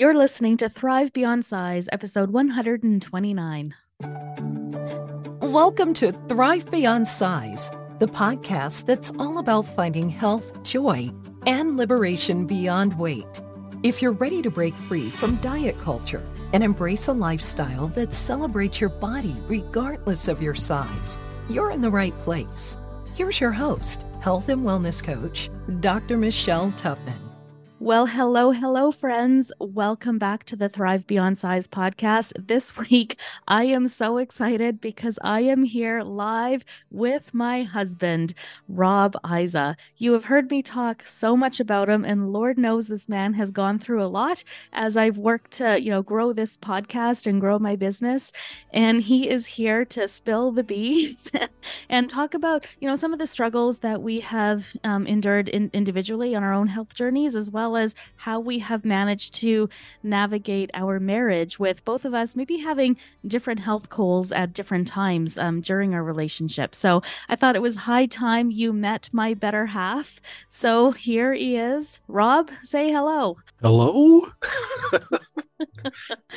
You're listening to Thrive Beyond Size, episode 129. Welcome to Thrive Beyond Size, the podcast that's all about finding health, joy, and liberation beyond weight. If you're ready to break free from diet culture and embrace a lifestyle that celebrates your body regardless of your size, you're in the right place. Here's your host, health and wellness coach, Dr. Michelle Tupman. Well, hello, hello, friends. Welcome back to the Thrive Beyond Size podcast. This week, I am so excited because I am here live with my husband, Rob Issa. You have heard me talk so much about him, and Lord knows this man has gone through a lot as I've worked to, you know, grow this podcast and grow my business. And he is here to spill the beans and talk about, you know, some of the struggles that we have um, endured in, individually on our own health journeys, as well as how we have managed to navigate our marriage with both of us maybe having different health goals at different times um, during our relationship. So I thought it was high time you met my better half. So here he is. Rob, say hello. Hello.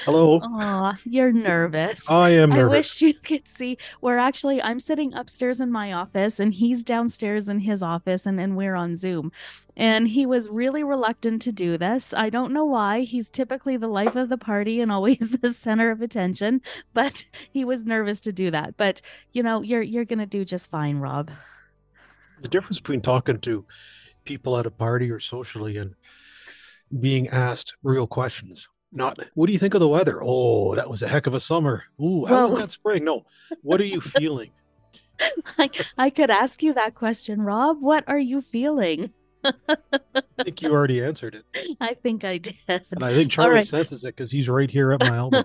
Hello. Aw, you're nervous. I am nervous. I wish you could see. We're actually, I'm sitting upstairs in my office and he's downstairs in his office and, and we're on Zoom. And he was really reluctant to do this. I don't know why. He's typically the life of the party and always the center of attention, but he was nervous to do that. But you know, you're you're gonna do just fine, Rob. The difference between talking to people at a party or socially and being asked real questions. Not what do you think of the weather? Oh, that was a heck of a summer. Ooh, how Well- was that spring? No. What are you feeling? I, I could ask you that question, Rob. What are you feeling? I think you already answered it. I think I did. And I think Charlie right. senses it because he's right here at my elbow.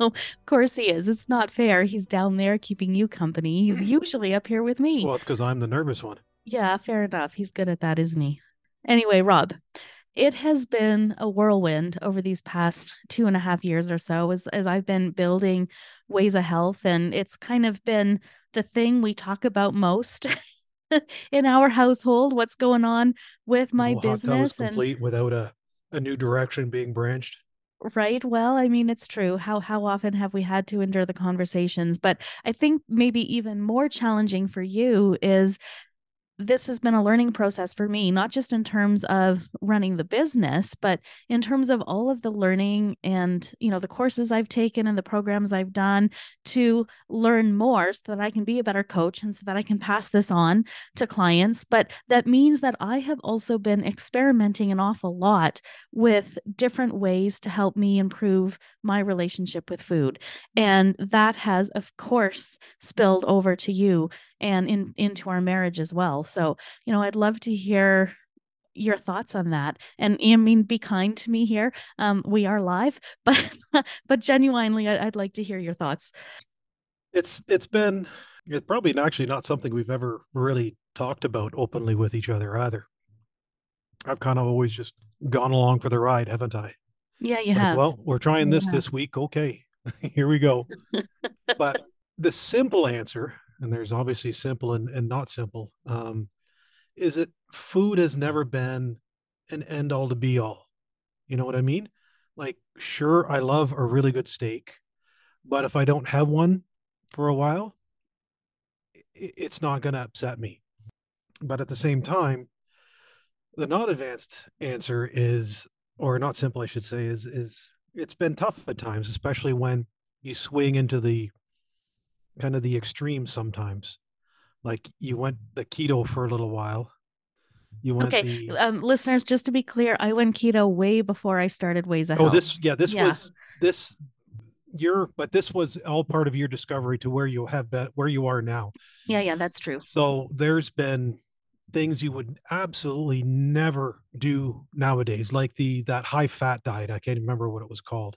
of course he is. It's not fair. He's down there keeping you company. He's usually up here with me. well, it's because I'm the nervous one. Yeah, fair enough. He's good at that, isn't he? Anyway, Rob, it has been a whirlwind over these past two and a half years or so as, as I've been building Wayza Health. And it's kind of been the thing we talk about most in our household what's going on with my hot is business. And complete without a, a new direction being branched. Right. Well, I mean, it's true. How how often have we had to endure the conversations? But I think maybe even more challenging for you is this has been a learning process for me, not just in terms of running the business, but in terms of all of the learning and, you know, the courses I've taken and the programs I've done to learn more so that I can be a better coach and so that I can pass this on to clients. But that means that I have also been experimenting an awful lot with different ways to help me improve my relationship with food. And that has, of course, spilled over to you and in, into our marriage as well. So, you know, I'd love to hear your thoughts on that. And I mean, be kind to me here. Um, we are live, but but genuinely, I'd like to hear your thoughts. It's it's been it's probably actually not something we've ever really talked about openly with each other either. I've kind of always just gone along for the ride, haven't I? Yeah, you It's like, have. well, we're trying this have. this week. Okay, here we go. but the simple answer, and there's obviously simple and, and not simple, um, is it food has never been an end all to be all. You know what I mean? Like, sure, I love a really good steak, but if I don't have one for a while, it's not going to upset me. But at the same time, the not advanced answer is, or not simple, I should say, is is it's been tough at times, especially when you swing into the kind of the extreme sometimes. Like you went the keto for a little while. You went Okay, the um, listeners, just to be clear, I went keto way before I started Wayza oh Health. this yeah this Yeah. was this your but this was all part of your discovery to where you have been where you are now. Yeah, yeah, that's true. So there's been things you would absolutely never do nowadays, like the that high fat diet. I can't remember what it was called.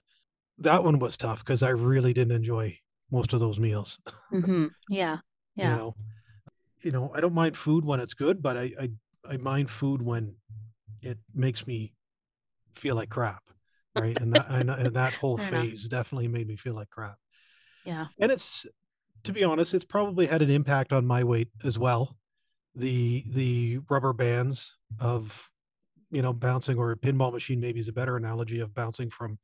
That one was tough because I really didn't enjoy most of those meals. hmm Yeah, yeah. You know, you know, I don't mind food when it's good, but I I, I mind food when it makes me feel like crap, right? And that and, and that whole Fair enough. phase definitely made me feel like crap. Yeah. And it's to be honest, it's probably had an impact on my weight as well. The the rubber bands of you know, bouncing or a pinball machine maybe is a better analogy of bouncing from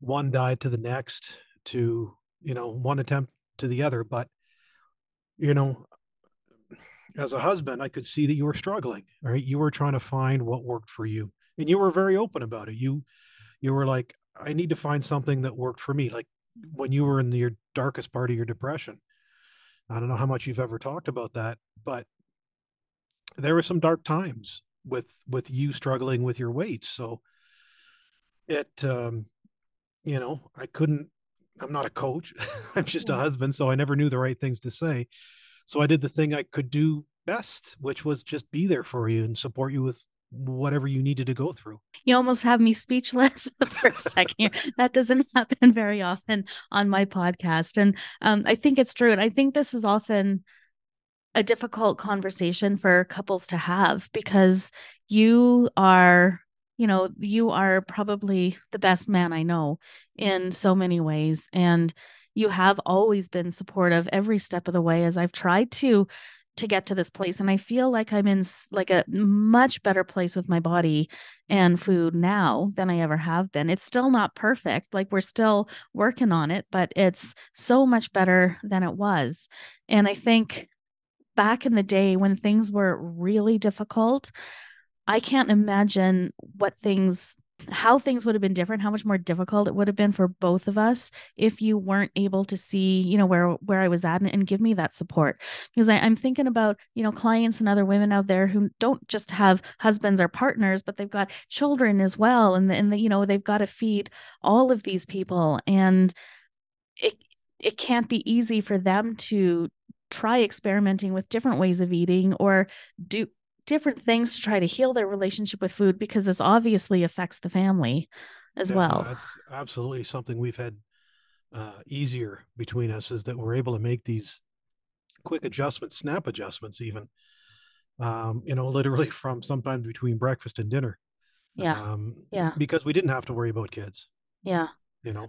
one diet to the next to, you know, one attempt to the other. But, you know, as a husband, I could see that you were struggling, right? You were trying to find what worked for you. And you were very open about it. You you were like, I need to find something that worked for me. Like when you were in your darkest part of your depression. I don't know how much you've ever talked about that, but there were some dark times with with you struggling with your weight. So it um you know, I couldn't I'm not a coach. I'm just a husband, so I never knew the right things to say. So I did the thing I could do best, which was just be there for you and support you with whatever you needed to go through. You almost have me speechless for a second. here. that doesn't happen very often on my podcast. And um, I think it's true. And I think this is often a difficult conversation for couples to have because you are you know you are probably the best man i know in so many ways and you have always been supportive every step of the way as I've tried to to get to this place and I feel like I'm in like a much better place with my body and food now than I ever have been. It's still not perfect, like we're still working on it, but it's so much better than it was. And I think back in the day when things were really difficult, I can't imagine what things how things would have been different how much more difficult it would have been for both of us if you weren't able to see you know where where i was at and, and give me that support. Because I, i'm thinking about you know clients and other women out there who don't just have husbands or partners but they've got children as well and and the, you know they've got to feed all of these people. And it it can't be easy for them to try experimenting with different ways of eating or do different things to try to heal their relationship with food because this obviously affects the family as yeah, well. That's absolutely something we've had uh, easier between us is that we're able to make these quick adjustments, snap adjustments, even. Um, you know, literally from sometimes between breakfast and dinner. Yeah. Um, yeah. Because we didn't have to worry about kids. Yeah. You know,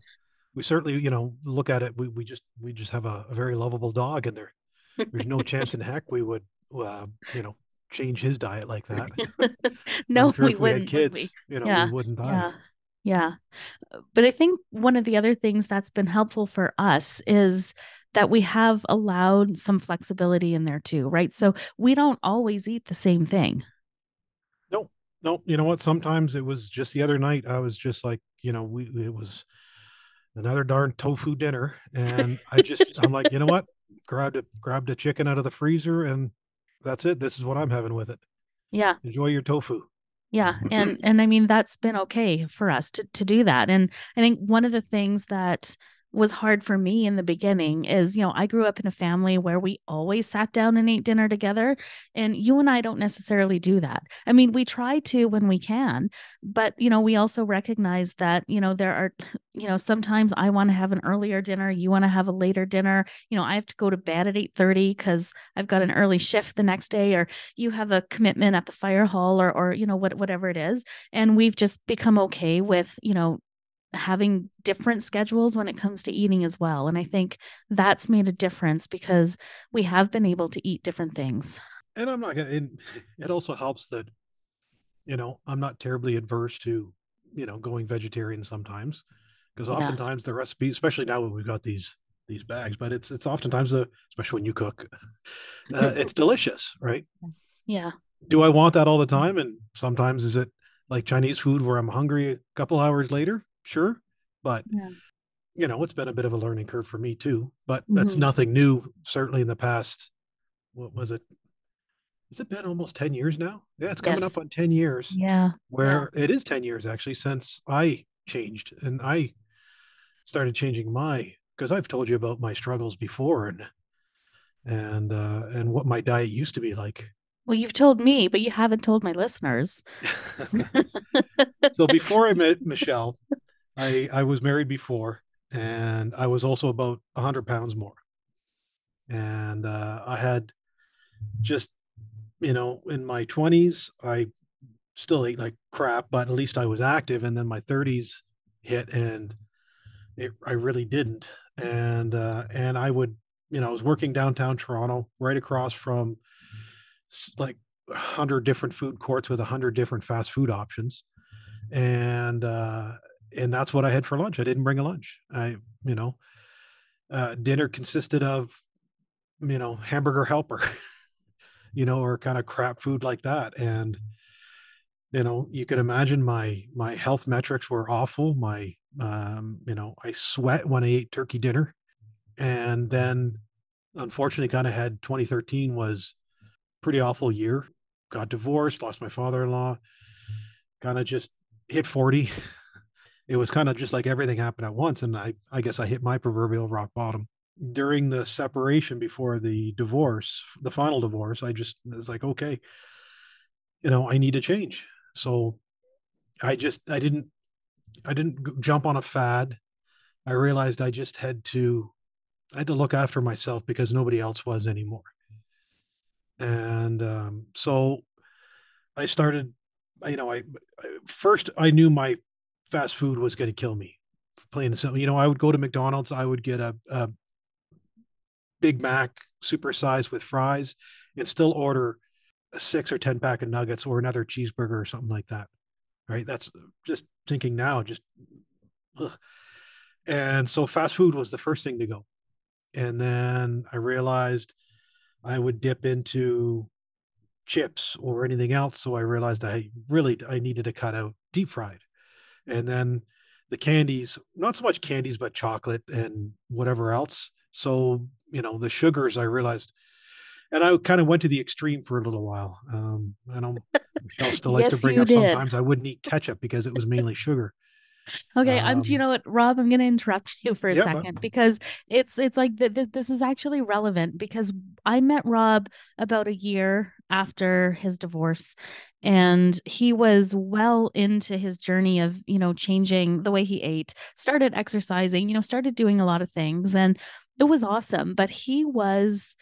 we certainly, you know, look at it. We we just we just have a, a very lovable dog, and there there's no chance in heck we would, uh, you know, change his diet like that. no, sure we wouldn't. We kids, we? you know, yeah. we wouldn't buy yeah. Yeah. Uh, but I think one of the other things that's been helpful for us is that we have allowed some flexibility in there too, right? So we don't always eat the same thing. No, no. You know what? Sometimes it was just the other night, I was just like, you know, we, it was another darn tofu dinner. And I just, I'm like, you know what? Grabbed a, grabbed a chicken out of the freezer and that's it. This is what I'm having with it. Yeah. Enjoy your tofu. Yeah. And and I mean that's been okay for us to to do that. And I think one of the things that was hard for me in the beginning is, you know, I grew up in a family where we always sat down and ate dinner together. And you and I don't necessarily do that. I mean, we try to when we can, but, you know, we also recognize that, you know, there are, you know, sometimes I want to have an earlier dinner. You want to have a later dinner. You know, I have to go to bed at 8 30 because I've got an early shift the next day, or you have a commitment at the fire hall or, or, you know, what, whatever it is. And we've just become okay with, you know, having different schedules when it comes to eating as well. And I think that's made a difference because we have been able to eat different things. And I'm not gonna it also helps that, you know, I'm not terribly adverse to, you know, going vegetarian sometimes. Because oftentimes yeah. the recipe, especially now when we've got these these bags, but it's it's oftentimes the especially when you cook, uh, it's delicious, right? Yeah. Do I want that all the time? And sometimes is it like Chinese food where I'm hungry a couple hours later? Sure but yeah. you know it's been a bit of a learning curve for me too but mm-hmm. that's nothing new certainly in the past what was it has it been almost 10 years now yeah it's coming yes. up on 10 years yeah where yeah. it is 10 years actually since i changed and i started changing my because i've told you about my struggles before and and uh and what my diet used to be like well, you've told me, but you haven't told my listeners. so before I met Michelle, I I was married before, and I was also about hundred pounds more, and uh, I had just you know in my twenties I still ate like crap, but at least I was active, and then my thirties hit, and it, I really didn't, and uh, and I would you know I was working downtown Toronto, right across from like hundred different food courts with a hundred different fast food options, and uh, and that's what I had for lunch. I didn't bring a lunch. I you know, uh, dinner consisted of you know hamburger helper, you know, or kind of crap food like that, and you know you can imagine my my health metrics were awful. My um you know i sweat when i ate turkey dinner. And then unfortunately kind of had 2013 was pretty awful year. Got divorced lost my father-in-law kind of just hit 40 it was kind of just like everything happened at once and i i guess i hit my proverbial rock bottom during the separation before the divorce the final divorce i just was like okay you know i need to change so I just I didn't I didn't jump on a fad. I realized I just had to I had to look after myself because nobody else was anymore. And um, so I started, you know, I, I first I knew my fast food was going to kill me. Plain and simple, you know, I would go to McDonald's, I would get a, a Big Mac supersized with fries, and still order a six or 10 pack of nuggets or another cheeseburger or something like that. Right. That's just thinking now, just, ugh. and so fast food was the first thing to go. And then I realized I would dip into chips or anything else. So I realized I really, I needed to cut out deep fried. And then the candies, not so much candies, but chocolate and whatever else. So, you know, the sugars, I realized and I kind of went to the extreme for a little while. Um, I Michelle still like Yes, to bring up did. sometimes I wouldn't eat ketchup because it was mainly sugar. Okay, I'm. You Um, know what, Rob? I'm going to interrupt you for a Yeah, but- second because it's it's like th- th- this is actually relevant because I met Rob about a year after his divorce, and he was well into his journey of you know changing the way he ate, started exercising, you know, started doing a lot of things, and it was awesome. But he was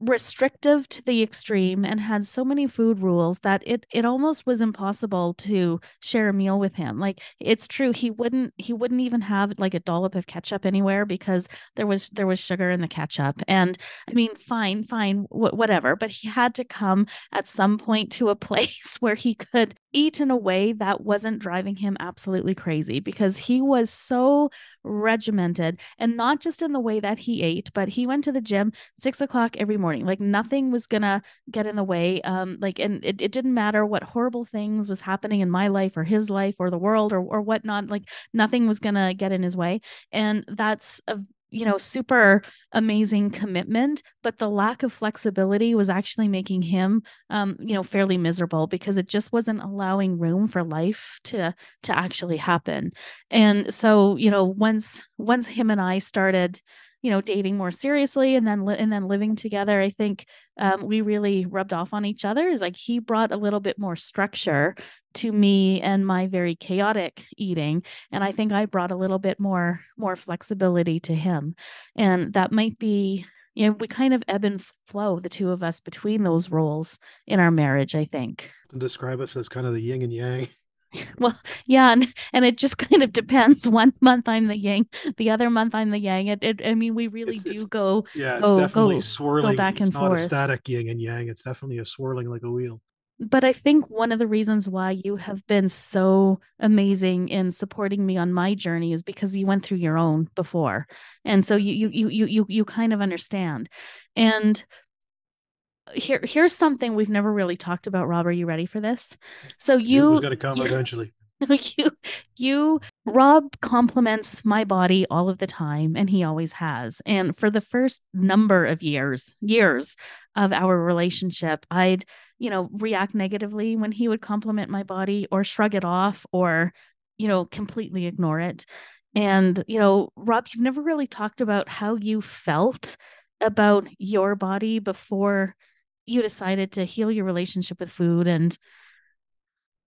restrictive to the extreme and had so many food rules that it it almost was impossible to share a meal with him. Like it's true he wouldn't he wouldn't even have like a dollop of ketchup anywhere because there was there was sugar in the ketchup. And i mean fine fine wh- whatever but he had to come at some point to a place where he could eat in a way that wasn't driving him absolutely crazy because he was so regimented and not just in the way that he ate but he went to the gym six o'clock every morning. Like nothing was gonna get in the way um like and it, it didn't matter what horrible things was happening in my life or his life or the world or or whatnot like nothing was gonna get in his way. And that's a you know super amazing commitment but the lack of flexibility was actually making him um you know fairly miserable because it just wasn't allowing room for life to to actually happen. And so you know once once him and i started you know dating more seriously and then li- and then living together i think um, we really rubbed off on each other is like he brought a little bit more structure to me and my very chaotic eating and i think i brought a little bit more more flexibility to him and that might be you know we kind of ebb and flow the two of us between those roles in our marriage i think describe us as kind of the yin and yang. well, yeah, and and it just kind of depends. One month I'm the yang, the other month I'm the yang. It, it I mean, we really It's- do it's- go. Yeah, it's Go- definitely go- swirling. back it's and not a static yin and yang. It's definitely a swirling like a wheel. But I think one of the reasons why you have been so amazing in supporting me on my journey is because you went through your own before, and so you you you you you you kind of understand. And here here's something we've never really talked about. Rob, are you ready for this? So you was going to come you- eventually. you you rob compliments my body all of the time and he always has and for the first number of years years of our relationship i'd you know react negatively when he would compliment my body or shrug it off or you know completely ignore it and you know rob you've never really talked about how you felt about your body before you decided to heal your relationship with food and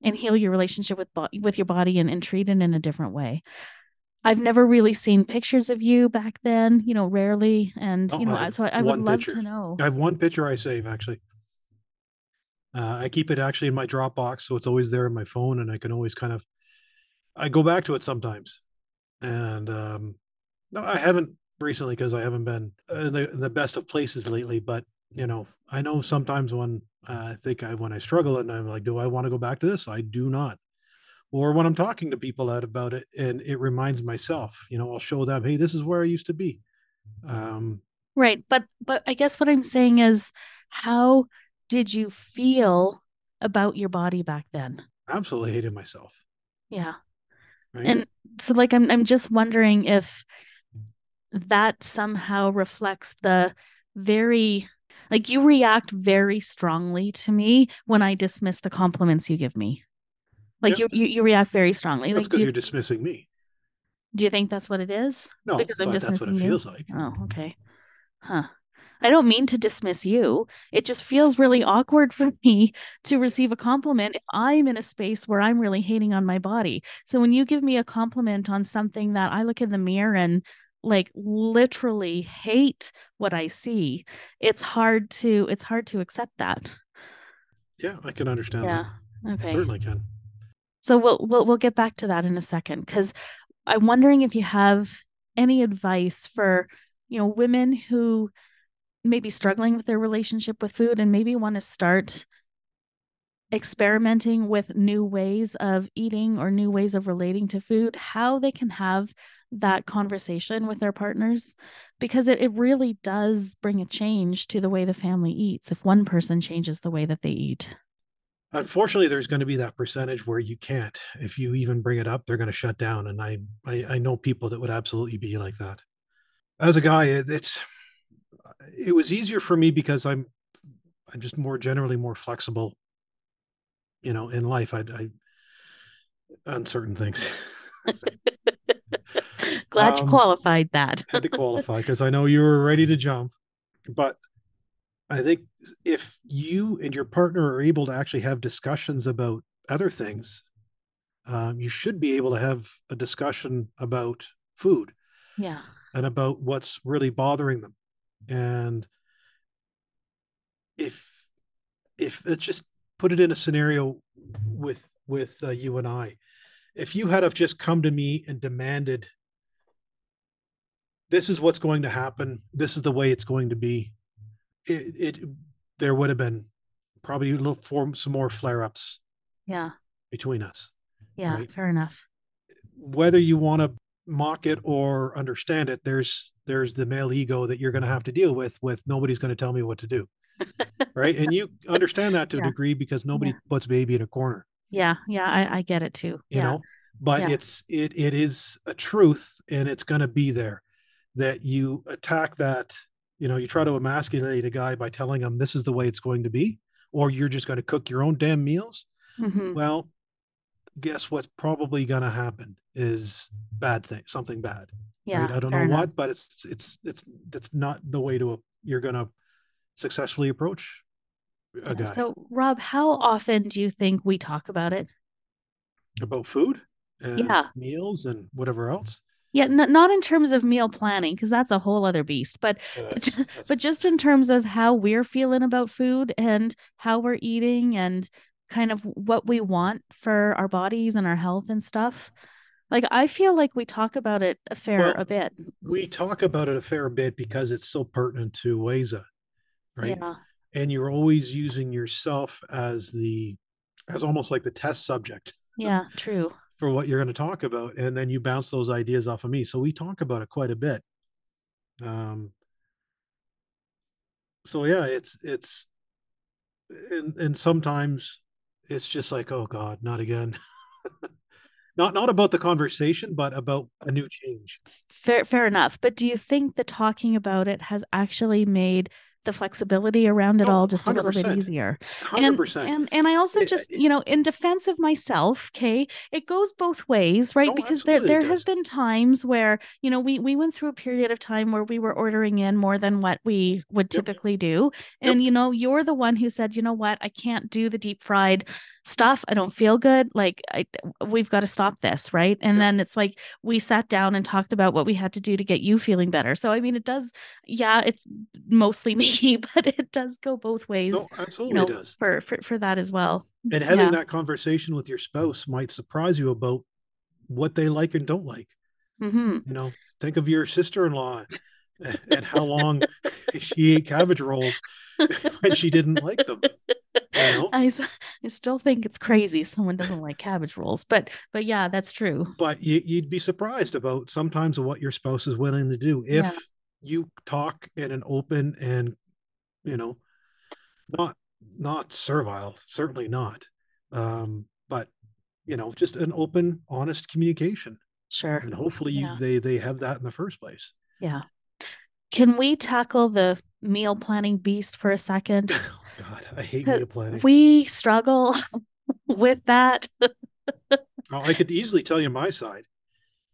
and heal your relationship with bo- with your body and, and treat it in a different way. I've never really seen pictures of you back then, you know, rarely, and Oh, you know, I so I, I would love picture. to know. I have one picture I save actually. Uh, I keep it actually in my Dropbox, so it's always there in my phone, and I can always kind of. I go back to it sometimes, and um, no, I haven't recently because I haven't been in the, in the best of places lately. But you know, I know sometimes when uh, I think I when I struggle and I'm like, do I want to go back to this? I do not. Or when I'm talking to people out about it, and it reminds myself, you know, I'll show them, hey, this is where I used to be. Um, right, but but I guess what I'm saying is, how did you feel about your body back then? Absolutely hated myself. Yeah. Right? And so, like, I'm I'm just wondering if that somehow reflects the very like you react very strongly to me when I dismiss the compliments you give me. Like yep. you, you, you react very strongly. That's because like, you, are dismissing me. Do you think that's what it is? No, because I'm dismissing that's what it you? feels like. Oh, okay. Huh. I don't mean to dismiss you. It just feels really awkward for me to receive a compliment if I'm in a space where I'm really hating on my body. So when you give me a compliment on something that I look in the mirror and like literally hate what I see, it's hard to it's hard to accept that. Yeah, I can understand yeah. that. Okay. Certainly can. So we'll we'll we'll get back to that in a second cuz I'm wondering if you have any advice for, you know, women who may be struggling with their relationship with food and maybe want to start experimenting with new ways of eating or new ways of relating to food, how they can have that conversation with their partners because it, it really does bring a change to the way the family eats if one person changes the way that they eat. Unfortunately, there's going to be that percentage where you can't. If you even bring it up, they're going to shut down. And I, I, I know people that would absolutely be like that. As a guy, it, it's it was easier for me because I'm I'm just more generally more flexible. You know, in life, I, I on certain things. Glad um, you qualified that. had to qualify because I know you were ready to jump. But I think if you and your partner are able to actually have discussions about other things, um, you should be able to have a discussion about food. Yeah. And about what's really bothering them. And if if let's just put it in a scenario with with uh, you and I, if you had have just come to me and demanded this is what's going to happen. This is the way it's going to be it, it there would have been probably a little for some more flare-ups yeah. between us yeah right? fair enough. Whether you want to mock it or understand it there's there's the male ego that you're going to have to deal with with nobody's going to tell me what to do right and you understand that to yeah. a degree because nobody yeah. puts baby in a corner yeah yeah i, I get it too you yeah. know but it's it it is a truth and it's going to be there that you attack that you know you try to emasculate a guy by telling him this is the way it's going to be or you're just going to cook your own damn meals mm-hmm. well guess what's probably going to happen is bad thing something bad yeah right? i don't know enough. what but it's it's it's that's not the way to you're going to successfully approach a guy. so rob how often do you think we talk about it? About food and yeah. meals and whatever else? Yeah n- not in terms of meal planning because that's a whole other beast but yeah, that's, that's... but just in terms of how we're feeling about food and how we're eating and kind of what we want for our bodies and our health and stuff like i feel like we talk about it a fair well, a bit. we talk about it a fair bit because it's so pertinent to Wayza right? Yeah. and you're always using yourself as the as almost like the test subject yeah true. for what you're going to talk about and then you bounce those ideas off of me. So we talk about it quite a bit. Um so yeah it's it's and and sometimes it's just like oh god not again. Not not about the conversation but about a new change. Fair fair enough. But do you think the talking about it has actually made the flexibility around it oh, all just 100%. a little bit easier. 100%. And, and and I also just, you know, in defense of myself, okay, it goes both ways, right? because there there have been times where, you know, we we went through a period of time where we were ordering in more than what we would yep. typically do. And yep. you know, you're the one who said, "You know what? I can't do the deep fried stuff. I don't feel good. Like I, we've got to stop this, right?" And yep. then it's like we sat down and talked about what we had to do to get you feeling better. So I mean, it does yeah, it's mostly me but it does go both ways. No, absolutely you know, does. For, for for that as well. And having yeah. that conversation with your spouse might surprise you about what they like and don't like. Mm-hmm. You know, think of your sister-in-law. and how long she ate cabbage rolls when she didn't like them. You? I, I still think it's crazy someone doesn't like cabbage rolls, but but yeah, that's true. But you, would be surprised about sometimes what your spouse is willing to do if yeah. you talk in an open and you know not not servile, certainly not. Um, but you know, just an open, honest communication. Sure. And hopefully yeah. they they have that in the first place. Yeah. Can we tackle the meal planning beast for a second? God, I hate meal planning. We struggle with that. oh, I could easily tell you my side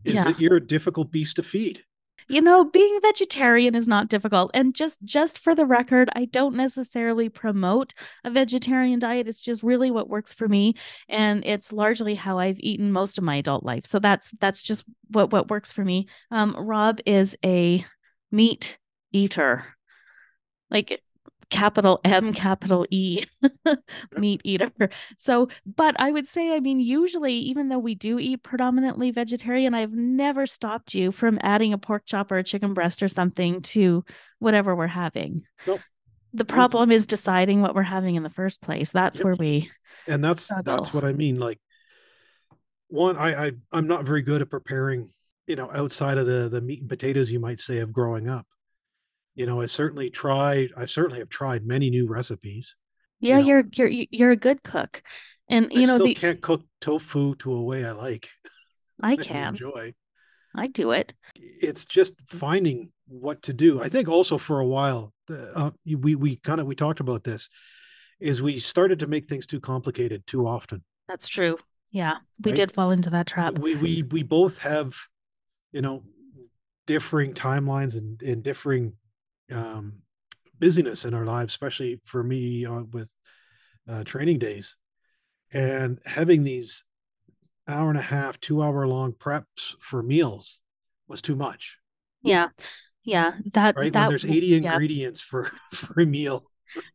is yeah. that you're a difficult beast to feed you know being vegetarian is not difficult and just just for the record i don't necessarily promote a vegetarian diet it's just really what works for me and it's largely how i've eaten most of my adult life so that's that's just what what works for me um rob is a meat eater like capital M, capital E, meat eater. So, but I would say, I mean, usually, even though we do eat predominantly vegetarian, I've never stopped you from adding a pork chop or a chicken breast or something to whatever we're having. Nope. The problem is deciding what we're having in the first place. That's yep. where we and that's struggle. that's what I mean. Like one, I, I I'm not very good at preparing, you know, outside of the the meat and potatoes you might say of growing up you know, I certainly tried. I certainly have tried many new recipes. Yeah, you are you're you're a good cook, and you know I know, still the, can't cook tofu to a way I like. I can enjoy. I do it. It's just finding what to do. I think also for a while, uh, we we kind of we talked about this, is we started to make things too complicated too often. That's true. Yeah, we right? did fall into that trap. We we we both have, you know, differing timelines and, and differing um, busyness in our lives, especially for me uh, with uh, training days, and having these hour and a half, two hour long preps for meals was too much. Yeah, yeah. That right that, when there's 80 yeah. ingredients for for a meal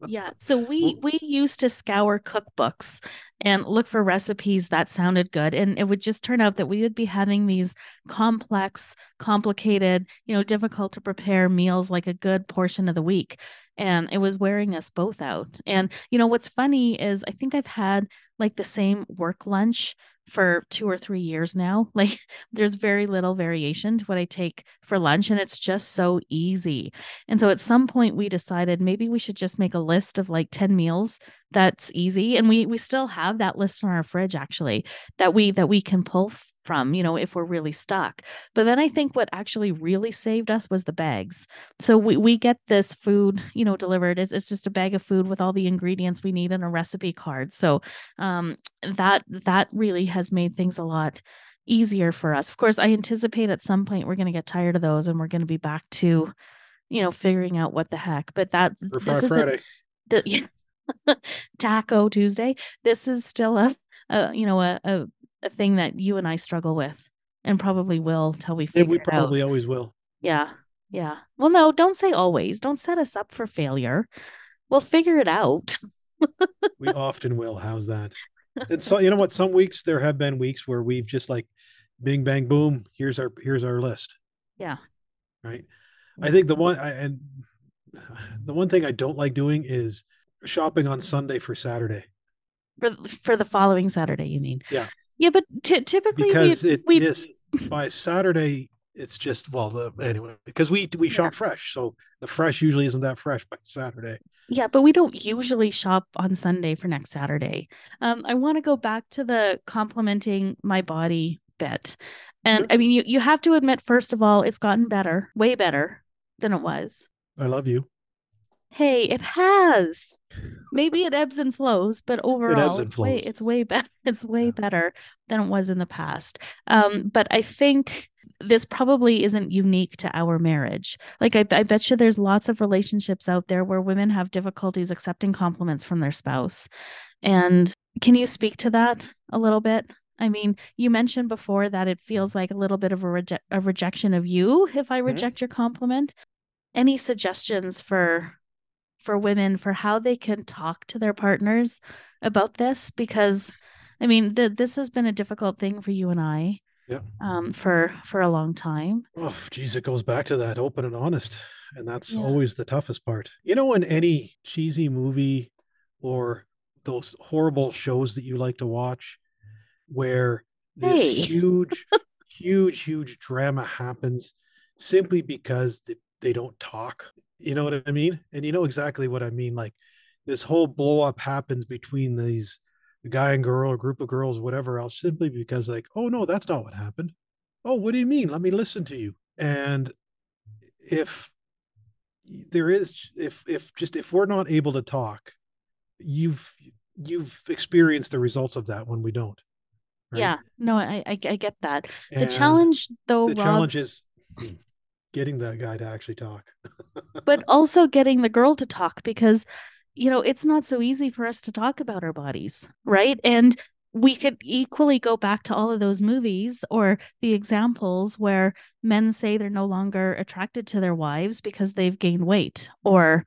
yeah so we we used to scour cookbooks and look for recipes that sounded good and it would just turn out that we would be having these complex complicated you know difficult to prepare meals like a good portion of the week and it was wearing us both out. And you know what's funny is i think i've had like the same work lunch for two or three years now. Like there's very little variation to what I take for lunch, and it's just so easy. And so at some point we decided maybe we should just make a list of like 10 meals that's easy. And we we still have that list on our fridge actually that we that we can pull from, you know, if we're really stuck. But then I think what actually really saved us was the bags. So we, we get this food, you know, delivered. It's, it's just a bag of food with all the ingredients we need and a recipe card. So um, that that really has made things a lot easier for us. Of course, I anticipate at some point we're going to get tired of those and we're going to be back to, you know, figuring out what the heck. But that For this is Friday. The, yeah, Taco Tuesday. This is still a, a you know a, a a thing that you and I struggle with and probably will till we figure yeah, we probably always will. Yeah. Yeah. Well, no, don't say always. Don't set us up for failure. We'll figure it out. we often will. How's that? And so you know what? Some weeks there have been weeks where we've just like bing bang boom, here's our here's our list. Yeah. Right. I think the one I and the one thing I don't like doing is shopping on Sunday for Saturday. For for the following Saturday, you mean? Yeah. Yeah, but t- typically because we, it we... is by Saturday it's just well the anyway because we we shop yeah. fresh so the fresh usually isn't that fresh by saturday. Yeah but we don't usually shop on sunday for next saturday. Um i want to go back to the complimenting my body bit. And i mean you you have to admit first of all it's gotten better way better than it was. I love you hey, it has. Maybe it ebbs and flows, but overall, it it's way it's way better. It's way yeah. better than it was in the past. Um, but I think this probably isn't unique to our marriage. Like I, I bet you there's lots of relationships out there where women have difficulties accepting compliments from their spouse. And can you speak to that a little bit? I mean, you mentioned before that it feels like a little bit of a, reje- a rejection of you if I mm-hmm. reject mm-hmm. your compliment. Any suggestions for for women for how they can talk to their partners about this because I mean, the, this has been a difficult thing for you and I. Yeah. Um, for for a long time. Oh, geez, it goes back to that open and honest. And that's Yeah. always the toughest part. You know, in any cheesy movie or those horrible shows that you like to watch where this Hey. huge, huge, huge drama happens simply because they, they don't talk. You know what I mean? And you know exactly what I mean. Like this whole blow up happens between these the guy and girl, a group of girls, whatever else, simply because like, oh no, that's not what happened. Oh, what do you mean? Let me listen to you. And if there is if if just if we're not able to talk, you've you've experienced the results of that when we don't. right? Yeah. No, I, I I get that. The And challenge though, the Rob, challenge is getting that guy to actually talk. but also getting the girl to talk because you know it's not so easy for us to talk about our bodies right and we could equally go back to all of those movies or the examples where men say they're no longer attracted to their wives because they've gained weight or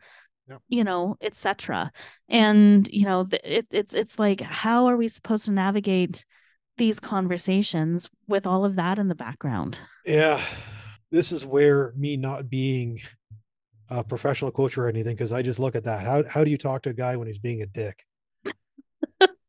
Yep. you know etc and you know it, it's it's like how are we supposed to navigate these conversations with all of that in the background Yeah. This is where me not being a professional coach or anything, because I just look at that. How how do you talk to a guy when he's being a dick?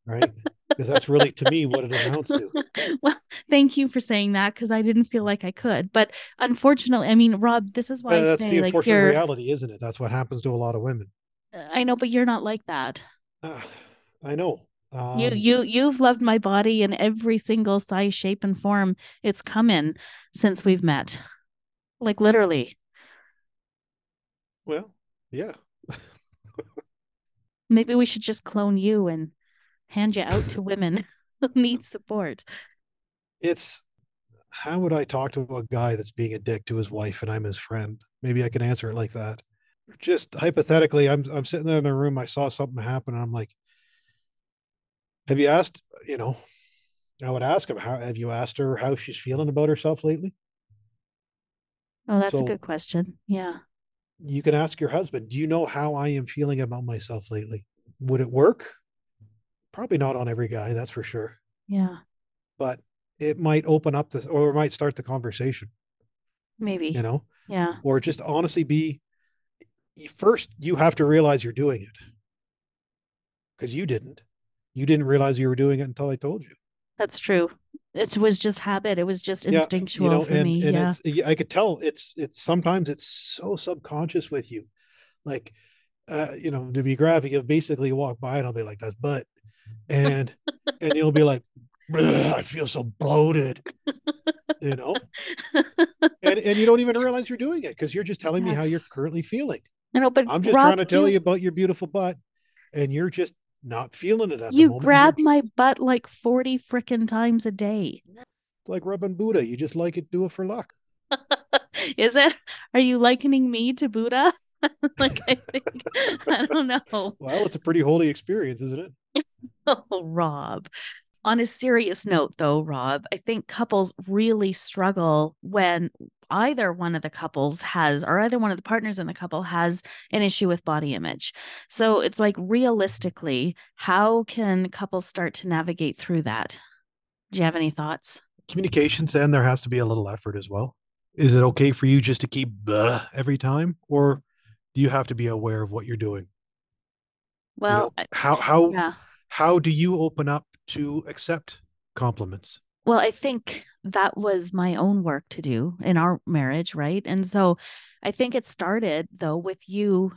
Right? Because that's really to me what it amounts to. well, thank you for saying that because I didn't feel like I could. But unfortunately, I mean, Rob, this is why Uh, that's say the like unfortunate you're. reality, isn't it? That's what happens to a lot of women. I know, but you're not like that. Ah, I know. Um, you you you've loved my body in every single size, shape, and form it's come in since we've met. Like literally. well, yeah. Maybe we should just clone you and hand you out to women who need support. It's how would I talk to a guy that's being a dick to his wife and I'm his friend? Maybe I can answer it like that. Just hypothetically, I'm I'm sitting there in the room, I saw something happen, and I'm like, have you asked, you know, I would ask him, how have you asked her how she's feeling about herself lately? Oh, that's a good question. Yeah. You can ask your husband, do you know how I am feeling about myself lately? Would it work? Probably not on every guy, that's for sure. Yeah. But it might open up this or it might start the conversation, Maybe. you know, Yeah. or just honestly be first, you have to realize you're doing it because you didn't. You didn't realize you were doing it until I told you. That's true. It was just habit. It was just Yeah, instinctual for and, me. and yeah. it's I could tell it's it's sometimes it's so subconscious with you. Like uh, you know, to be graphic, you'll basically walk by and I'll be like, that's butt. And and you'll be like, I feel so bloated. You know? And and you don't even realize you're doing it because you're just telling me how you're currently feeling. I know, but I'm just Rob, trying to tell you, about your beautiful butt, and you're just not feeling it at the You moment. grab You're my butt like 40 frickin' times a day. It's like rubbing Buddha. You just like it, do it for luck. Is it? Are you likening me to Buddha? like, I think, I don't know. Well, it's a pretty holy experience, isn't it? Oh, Rob. On a serious note, though, Rob, I think couples really struggle when either one of the couples has, or either one of the partners in the couple has an issue with body image. So it's like, realistically, how can couples start to navigate through that? Do you have any thoughts? Communications, and there has to be a little effort as well. Is it okay for you just to keep every time, or do you have to be aware of what you're doing? You Well, know, how how yeah. how do you open up to accept compliments? Well, I think that was my own work to do in our marriage, right? And so I think it started though with you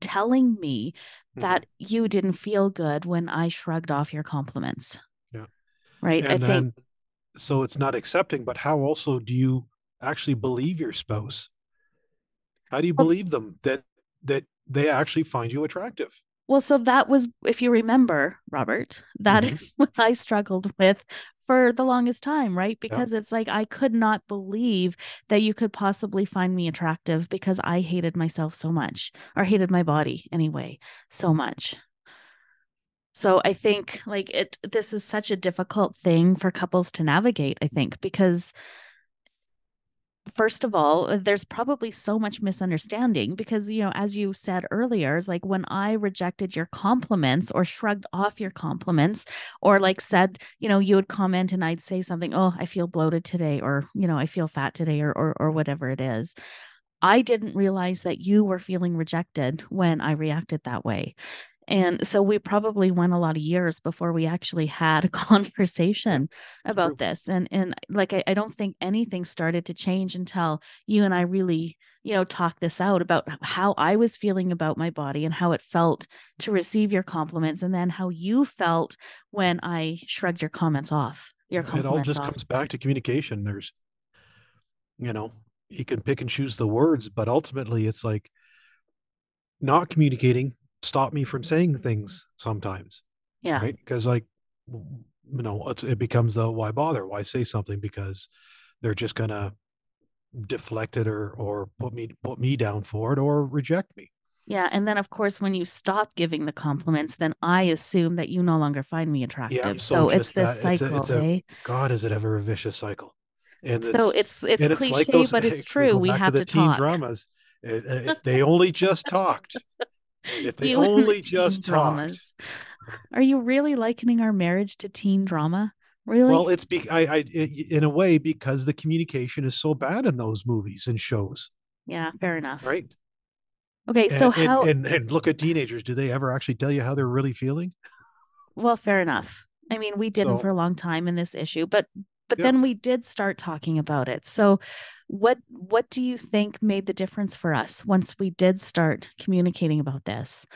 telling me Mhm. that you didn't feel good when I shrugged off your compliments. Yeah. Right. I and think then so it's not accepting but how also do you actually believe your spouse how do you Well- believe them that that they actually find you attractive well, so that was, if you remember, Robert, that Mhm. is what I struggled with for the longest time, right? Because it's like I could not believe that you could possibly find me attractive because I hated myself so much, or hated my body anyway, so mm-hmm. much. So I think like it this is such a difficult thing for couples to navigate, I think, because first of all, uh, there's probably so much misunderstanding because, you know, as you said earlier, it's like when I rejected your compliments or shrugged off your compliments, or like said, you know, you would comment and I'd say something, oh, I feel bloated today, or, you know, I feel fat today, or, or, or whatever it is. I didn't realize that you were feeling rejected when I reacted that way. And so we probably went a lot of years before we actually had a conversation about this. And and like I, I don't think anything started to change until you and I really, you know, talked this out about how I was feeling about my body and how it felt to receive your compliments and then how you felt when I shrugged your comments off. Your it all just off. comes back to communication. There's you know, you can pick and choose the words, but ultimately it's like not communicating stop me from saying things sometimes. Yeah. Right. Because like, you know, it becomes the why bother? Why say something? Because they're just gonna deflect it or or put me put me down for it or reject me. Yeah, and then of course when you stop giving the compliments, then I assume that you no longer find me attractive. Yeah, so, so it's this that. cycle. It's a, it's a, God, is it ever a vicious cycle? And so it's it's, it's cliche, like those, but it's true. We have to, to talk. dramas. Eh, eh, if they only just talked, if they only just dramas. Talked. Are you really likening our marriage to teen drama? Really? Well, it's be I, I it, in a way because the communication is so bad in those movies and shows. Yeah, fair enough. Right. Okay, so and, how and, and, and look at teenagers. Do they ever actually tell you how they're really feeling? Well, fair enough. I mean, we didn't so, for a long time in this issue, but but yeah. then we did start talking about it. So what what do you think made the difference for us once we did start communicating about this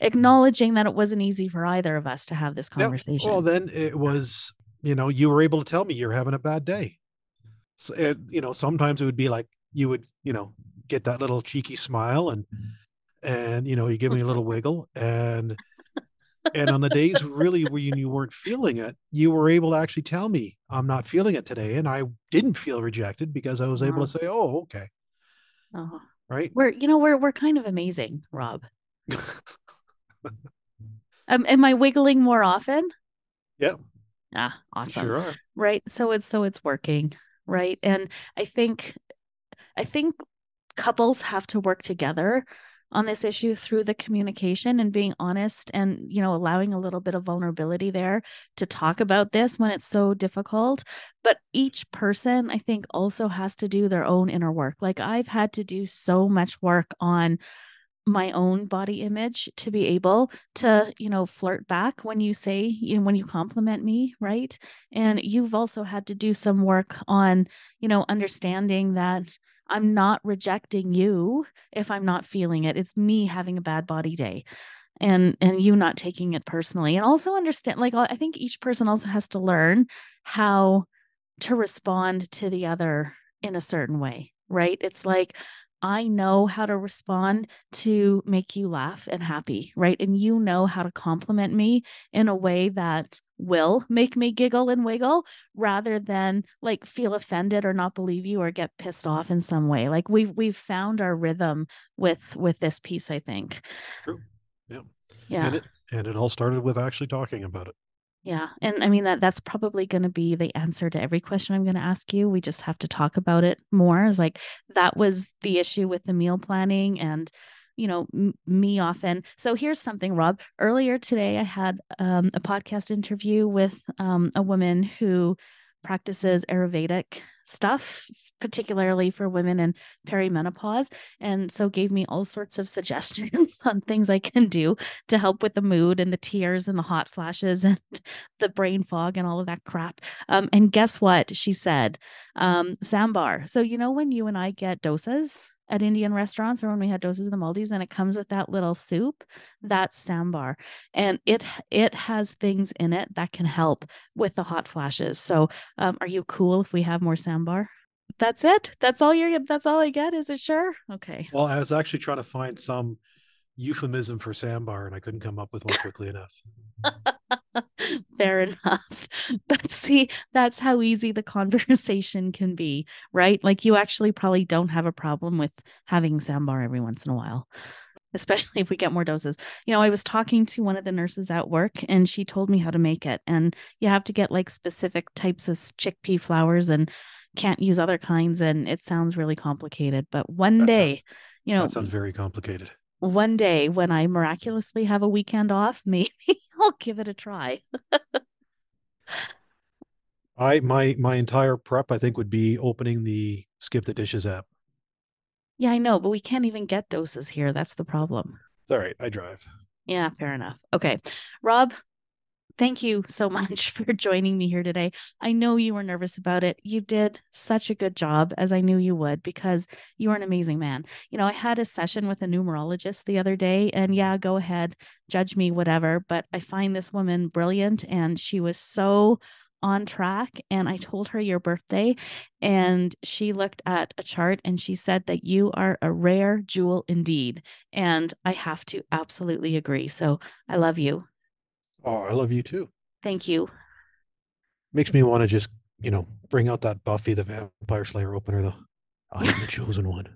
acknowledging that it wasn't easy for either of us to have this conversation yeah. well then it was you know you were able to tell me you're having a bad day so it, eh, you know sometimes it would be like you would you know get that little cheeky smile and and you know you give me a little wiggle and and on the days really when you weren't feeling it, you were able to actually tell me, I'm not feeling it today. And I didn't feel rejected because I was able to say, Oh, okay. Oh. Right. We're you know, we're we're kind of amazing, Rob. um, am I wiggling more often? Yeah. Ah, awesome. Sure are. Right. So it's so it's working. Right. And I think I think couples have to work together on this issue through the communication and being honest and you know allowing a little bit of vulnerability there to talk about this when it's so difficult. But each person i think also has to do their own inner work. Like i've had to do so much work on my own body image to be able to you know flirt back when you say you know when you compliment me right? And you've also had to do some work on you know understanding that I'm not rejecting you if I'm not feeling it. It's me having a bad body day and and you not taking it personally. And also understand like I think each person also has to learn how to respond to the other in a certain way, right? It's like I know how to respond to make you laugh and happy, right? And you know how to compliment me in a way that will make me giggle and wiggle rather than like feel offended or not believe you or get pissed off in some way. Like we've we've found our rhythm with with this piece, I think. True. Yeah. Yeah. And it and it all started with actually talking about it. Yeah. And I mean that that's probably going to be the answer to every question I'm going to ask you. We just have to talk about it more. Is like that was the issue with the meal planning and you know m- me often so here's something rob earlier today i had um, a podcast interview with um, a woman who practices ayurvedic stuff particularly for women in perimenopause and so gave me all sorts of suggestions on things i can do to help with the mood and the tears and the hot flashes and the brain fog and all of that crap um, and guess what she said um, sambar so you know when you and i get dosas at Indian restaurants or when we had dosas in the Maldives and it comes with that little soup, that's sambar. And it it has things in it that can help with the hot flashes. So um, are you cool if we have more sambar? That's it. That's all you're that's all I get. Is it sure? Okay. Well, I was actually trying to find some euphemism for sambar and I couldn't come up with one quickly enough. Fair enough. But see, that's how easy the conversation can be, right? Like you actually probably don't have a problem with having sambar every once in a while, especially if we get more dosas. You know, I was talking to one of the nurses at work and she told me how to make it. And you have to get like specific types of chickpea flours and can't use other kinds and it sounds really complicated but one That day sounds- you know that sounds very complicated. one day when i miraculously have a weekend off maybe i'll give it a try I my my entire prep I think would be opening the SkipTheDishes app. yeah i know but we can't even get dosas here that's the problem It's all right. I drive. Yeah, fair enough. Okay. Rob, thank you so much for joining me here today. I know you were nervous about it. You did such a good job, as I knew you would, because you are an amazing man. You know, I had a session with a numerologist the other day, and yeah, go ahead, judge me, whatever. But I find this woman brilliant, and she was so on track. And I told her your birthday, and she looked at a chart and she said that you are a rare jewel indeed. And I have to absolutely agree. So I love you. Oh, I love you too. Thank you. Makes me want to just, you know, bring out that Buffy the Vampire Slayer opener though. I am the chosen one.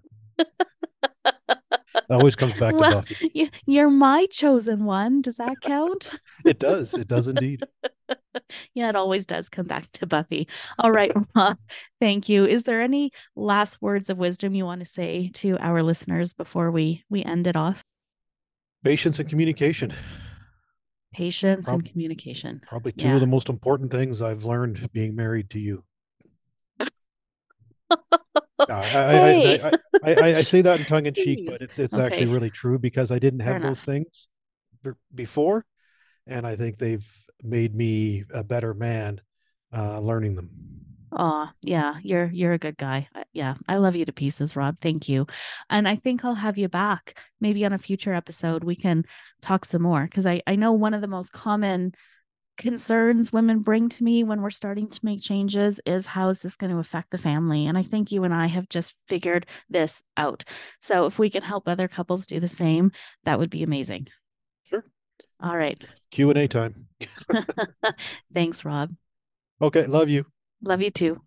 It always comes back to Buffy. You're my chosen one. Does that count? It does. It does indeed. yeah, it always does come back to Buffy. All right, Rob, thank you. Is there any last words of wisdom you want to say to our listeners before we we end it off? Patience and communication. Patience and communication. Probably two Yeah. of the most important things I've learned being married to you. I, I, Hey. I, I, I, I, I say that in tongue in cheek, but it's it's actually really true because I didn't have those things be- before, and I think they've made me a better man uh, learning them. Oh, yeah, you're you're a good guy. Yeah, I love you to pieces, Rob. Thank you. And I think I'll have you back maybe on a future episode. We can talk some more because I I know one of the most common concerns women bring to me when we're starting to make changes is how is this going to affect the family? And I think you and I have just figured this out. So if we can help other couples do the same, that would be amazing. Sure. All right. Q and A time. Thanks, Rob. Okay, love you. Love you too.